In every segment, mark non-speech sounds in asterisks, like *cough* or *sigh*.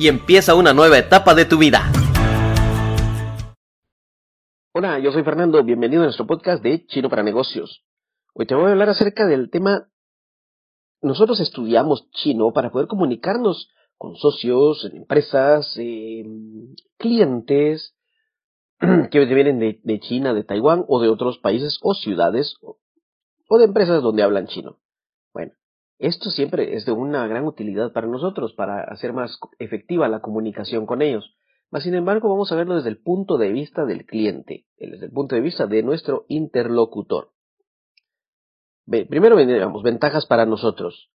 y empieza una nueva etapa de tu vida. Hola, yo soy Fernando, bienvenido a nuestro podcast de Chino para Negocios. Hoy te voy a hablar acerca del tema, nosotros estudiamos chino para poder comunicarnos con socios, empresas, eh, clientes *clears throat* que vienen de, China, de Taiwán o de otros países o ciudades o de empresas donde hablan chino. Esto siempre es de una gran utilidad para nosotros, para hacer más efectiva la comunicación con ellos. Mas, sin embargo, vamos a verlo desde el punto de vista del cliente, desde el punto de vista de nuestro interlocutor. Primero, ventajas para nosotros.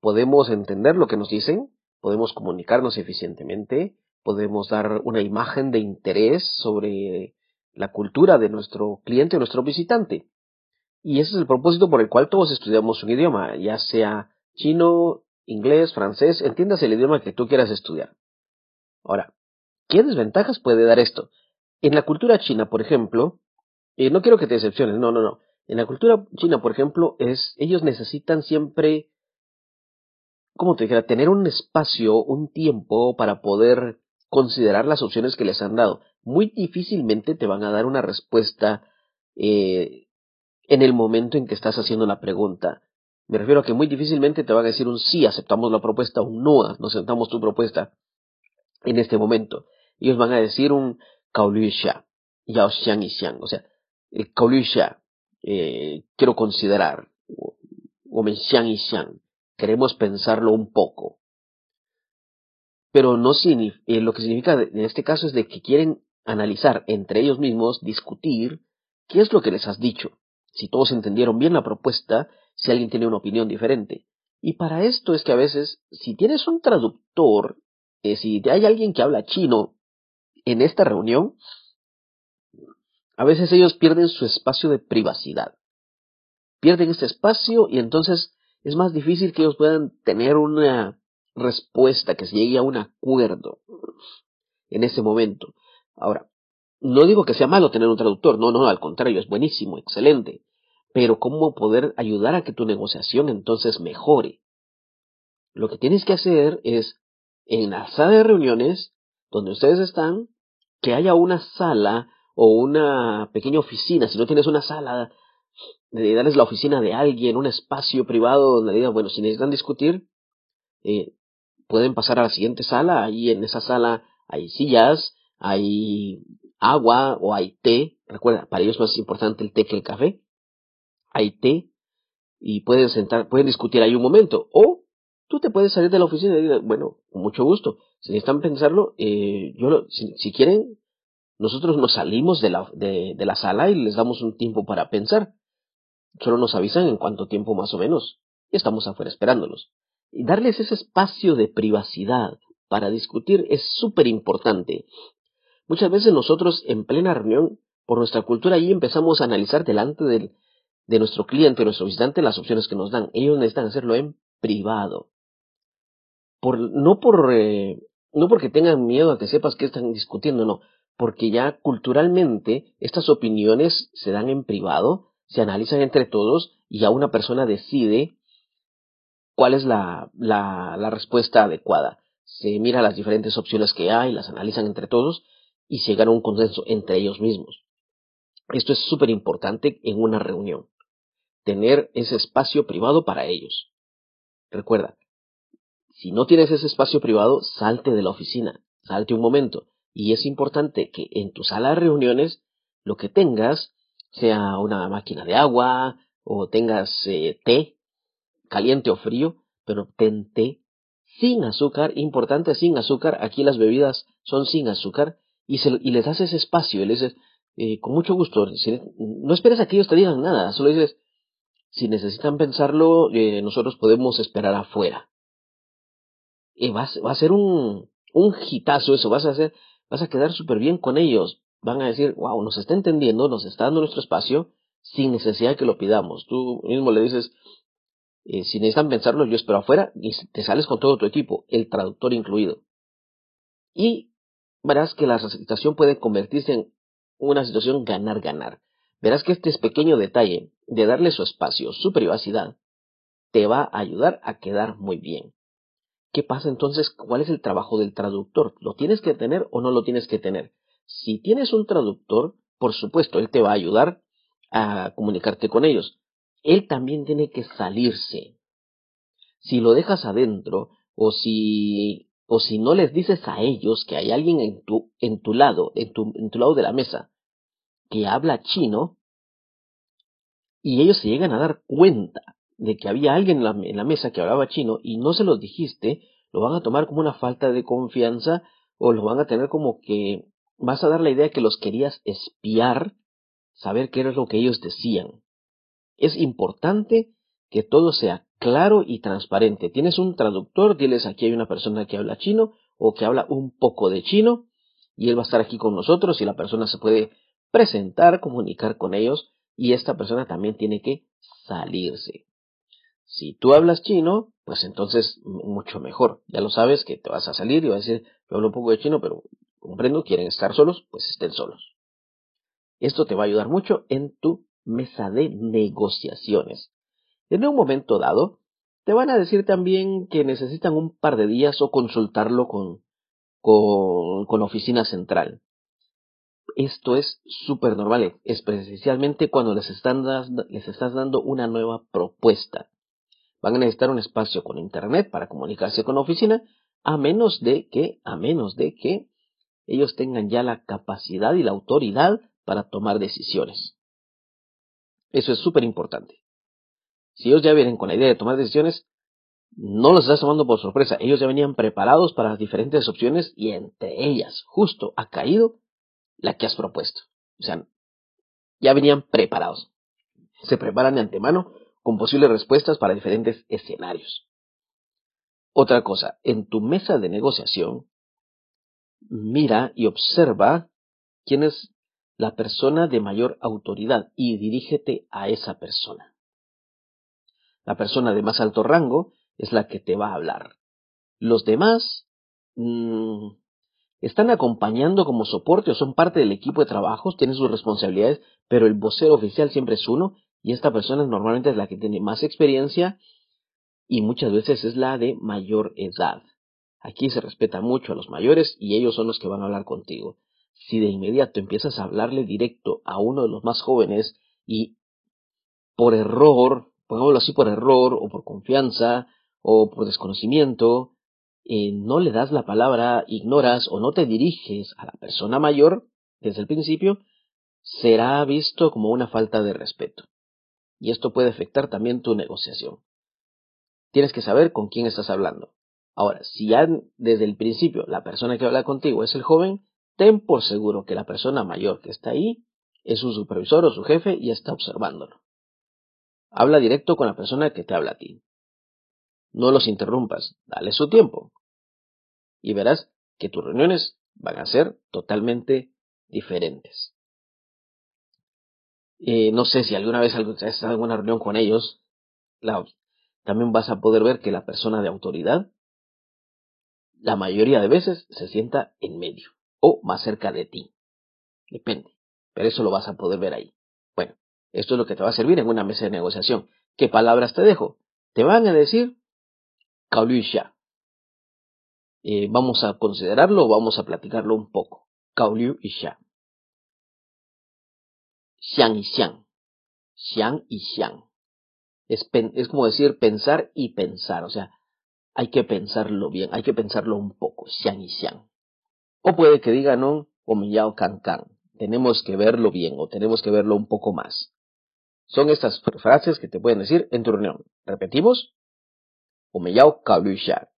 Podemos entender lo que nos dicen, podemos comunicarnos eficientemente, podemos dar una imagen de interés sobre la cultura de nuestro cliente o nuestro visitante. Y ese es el propósito por el cual todos estudiamos un idioma, ya sea chino, inglés, francés, entiendas el idioma que tú quieras estudiar. Ahora, ¿qué desventajas puede dar esto? En la cultura china, por ejemplo, y no quiero que te decepciones, no, no, no. En la cultura china, por ejemplo, es, ellos necesitan siempre, como te dijera, tener un espacio, un tiempo para poder considerar las opciones que les han dado. Muy difícilmente te van a dar una respuesta eh, en el momento en que estás haciendo la pregunta. Me refiero a que muy difícilmente te van a decir un sí, aceptamos la propuesta, un no, no aceptamos tu propuesta en este momento. Ellos van a decir un kaolusha, yao xiang y xiang, o sea, el kaolusha, eh, quiero considerar, o men xiang y xiang, queremos pensarlo un poco. Pero no eh, lo que significa en este caso es de que quieren analizar entre ellos mismos, discutir qué es lo que les has dicho si todos entendieron bien la propuesta, si alguien tiene una opinión diferente. Y para esto es que a veces, si tienes un traductor, eh, si hay alguien que habla chino en esta reunión, a veces ellos pierden su espacio de privacidad. Pierden ese espacio y entonces es más difícil que ellos puedan tener una respuesta, que se llegue a un acuerdo en ese momento. Ahora, no digo que sea malo tener un traductor, no, no, al contrario, es buenísimo, excelente. Pero ¿cómo poder ayudar a que tu negociación entonces mejore? Lo que tienes que hacer es, en la sala de reuniones, donde ustedes están, que haya una sala o una pequeña oficina. Si no tienes una sala, de darles la oficina de alguien, un espacio privado donde digan, bueno, si necesitan discutir, eh, pueden pasar a la siguiente sala. Ahí en esa sala hay sillas, hay agua o hay té. Recuerda, para ellos es más importante el té que el café. Hay té y pueden sentar, pueden discutir ahí un momento. O tú te puedes salir de la oficina y decir, bueno, con mucho gusto. Si necesitan pensarlo, eh, yo si, quieren, nosotros nos salimos de la, de, la sala y les damos un tiempo para pensar. Solo nos avisan en cuánto tiempo más o menos. Y estamos afuera esperándolos. Y darles ese espacio de privacidad para discutir es súper importante. Muchas veces nosotros en plena reunión, por nuestra cultura, ahí empezamos a analizar delante del, de nuestro cliente, nuestro visitante, las opciones que nos dan. Ellos necesitan hacerlo en privado. Por, no, por, eh, no porque tengan miedo a que sepas que están discutiendo, no. Porque ya culturalmente estas opiniones se dan en privado, se analizan entre todos y ya una persona decide cuál es la, la, la respuesta adecuada. Se mira las diferentes opciones que hay, las analizan entre todos y llegar a un consenso entre ellos mismos. Esto es súper importante en una reunión, tener ese espacio privado para ellos. Recuerda, si no tienes ese espacio privado, salte de la oficina, salte un momento. Y es importante que en tu sala de reuniones lo que tengas sea una máquina de agua o tengas eh, té, caliente o frío, pero ten té sin azúcar, importante sin azúcar, aquí las bebidas son sin azúcar, y, se, y les das ese espacio, y les dices, eh, con mucho gusto, no esperes a que ellos te digan nada, solo dices, si necesitan pensarlo, eh, nosotros podemos esperar afuera. va, va, a ser un, un hitazo eso, vas a hacer, vas a quedar súper bien con ellos. Van a decir, wow, nos está entendiendo, nos está dando nuestro espacio sin necesidad de que lo pidamos. Tú mismo le dices, eh, si necesitan pensarlo, yo espero afuera y te sales con todo tu equipo, el traductor incluido. Y verás que la situación puede convertirse en una situación ganar-ganar. Verás que este pequeño detalle de darle su espacio, su privacidad, te va a ayudar a quedar muy bien. ¿Qué pasa entonces? ¿Cuál es el trabajo del traductor? ¿Lo tienes que tener o no lo tienes que tener? Si tienes un traductor, por supuesto, él te va a ayudar a comunicarte con ellos. Él también tiene que salirse. Si lo dejas adentro o si o si no les dices a ellos que hay alguien en tu, en tu lado, en tu, en tu lado de la mesa, que habla chino, y ellos se llegan a dar cuenta de que había alguien en la, mesa que hablaba chino y no se los dijiste, lo van a tomar como una falta de confianza o lo van a tener como que vas a dar la idea que los querías espiar, saber qué era lo que ellos decían. Es importante que todo sea claro y transparente. Tienes un traductor, diles aquí hay una persona que habla chino o que habla un poco de chino y él va a estar aquí con nosotros y la persona se puede presentar, comunicar con ellos y esta persona también tiene que salirse. Si tú hablas chino, pues entonces mucho mejor. Ya lo sabes que te vas a salir y vas a decir, yo hablo un poco de chino, pero comprendo, quieren estar solos, pues estén solos. Esto te va a ayudar mucho en tu mesa de negociaciones. En un momento dado, te van a decir también que necesitan un par de días o consultarlo con, con, oficina central. Esto es súper normal, especialmente cuando les, están, les estás dando una nueva propuesta. Van a necesitar un espacio con internet para comunicarse con la oficina, a menos de que, a menos de que ellos tengan ya la capacidad y la autoridad para tomar decisiones. Eso es súper importante. Si ellos ya vienen con la idea de tomar decisiones, no los estás tomando por sorpresa. Ellos ya venían preparados para las diferentes opciones y entre ellas, justo, ha caído la que has propuesto. O sea, ya venían preparados. Se preparan de antemano con posibles respuestas para diferentes escenarios. Otra cosa, en tu mesa de negociación, mira y observa quién es la persona de mayor autoridad y dirígete a esa persona. La persona de más alto rango es la que te va a hablar. Los demás mmm, están acompañando como soporte o son parte del equipo de trabajos, tienen sus responsabilidades, pero el vocero oficial siempre es uno y esta persona normalmente es la que tiene más experiencia y muchas veces es la de mayor edad. Aquí se respeta mucho a los mayores y ellos son los que van a hablar contigo. Si de inmediato empiezas a hablarle directo a uno de los más jóvenes y por error pongámoslo así por error o por confianza o por desconocimiento, eh, no le das la palabra, ignoras o no te diriges a la persona mayor desde el principio, será visto como una falta de respeto. Y esto puede afectar también tu negociación. Tienes que saber con quién estás hablando. Ahora, si ya desde el principio la persona que habla contigo es el joven, ten por seguro que la persona mayor que está ahí es su supervisor o su jefe y está observándolo. Habla directo con la persona que te habla a ti. No los interrumpas, dale su tiempo. Y verás que tus reuniones van a ser totalmente diferentes. Eh, no sé si alguna vez has estado en una reunión con ellos, también vas a poder ver que la persona de autoridad, la mayoría de veces, se sienta en medio o más cerca de ti. Depende, pero eso lo vas a poder ver ahí. Esto es lo que te va a servir en una mesa de negociación. ¿Qué palabras te dejo? Te van a decir Kauliu eh, vamos a considerarlo vamos a platicarlo un poco. Kauliu y Xia. Xiang y Xiang. Xiang y Xiang. Es, como decir pensar y pensar. O sea, hay que pensarlo bien, hay que pensarlo un poco. Xiang y Xiang. O puede que digan un o can can. Tenemos que verlo bien o tenemos que verlo un poco más. Son estas frases que te pueden decir en tu reunión. Repetimos. Omeyao Kaolusha.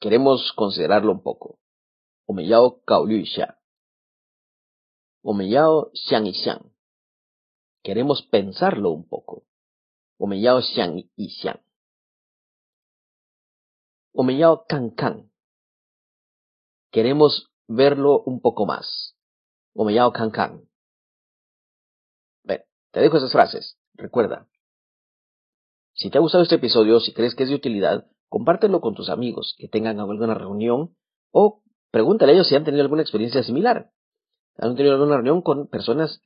Queremos considerarlo un poco. Omeyao Kaolusha. Omeyao Xiang y Xiang. Queremos pensarlo un poco. Omeyao Xiang y Xiang. Omeyao Kan Kan. queremos verlo un poco más. O me llamo Can Can. Ven, te dejo esas frases. Recuerda. Si te ha gustado este episodio, si crees que es de utilidad, compártelo con tus amigos que tengan alguna reunión o pregúntale a ellos si han tenido alguna experiencia similar. Han tenido alguna reunión con personas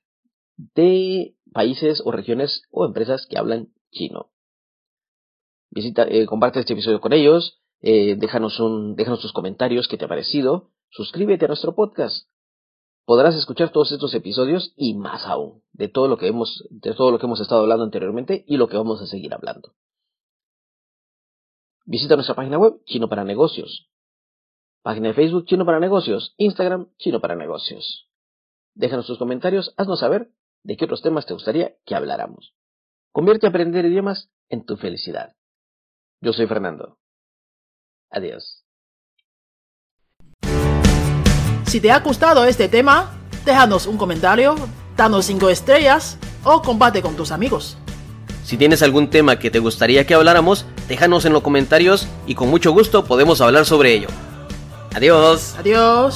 de países o regiones o empresas que hablan chino. Eh, comparte este episodio con ellos, eh, déjanos, un, déjanos tus comentarios, qué te ha parecido, suscríbete a nuestro podcast. Podrás escuchar todos estos episodios y más aún de todo lo que hemos, de todo lo que hemos estado hablando anteriormente y lo que vamos a seguir hablando. Visita nuestra página web Chino para Negocios. Página de Facebook Chino para Negocios. Instagram Chino para Negocios. Déjanos tus comentarios, haznos saber de qué otros temas te gustaría que habláramos. Convierte a aprender idiomas en tu felicidad. Yo soy Fernando. Adiós. Si te ha gustado este tema, déjanos un comentario, danos 5 estrellas o comparte con tus amigos. Si tienes algún tema que te gustaría que habláramos, déjanos en los comentarios y con mucho gusto podemos hablar sobre ello. Adiós. Adiós.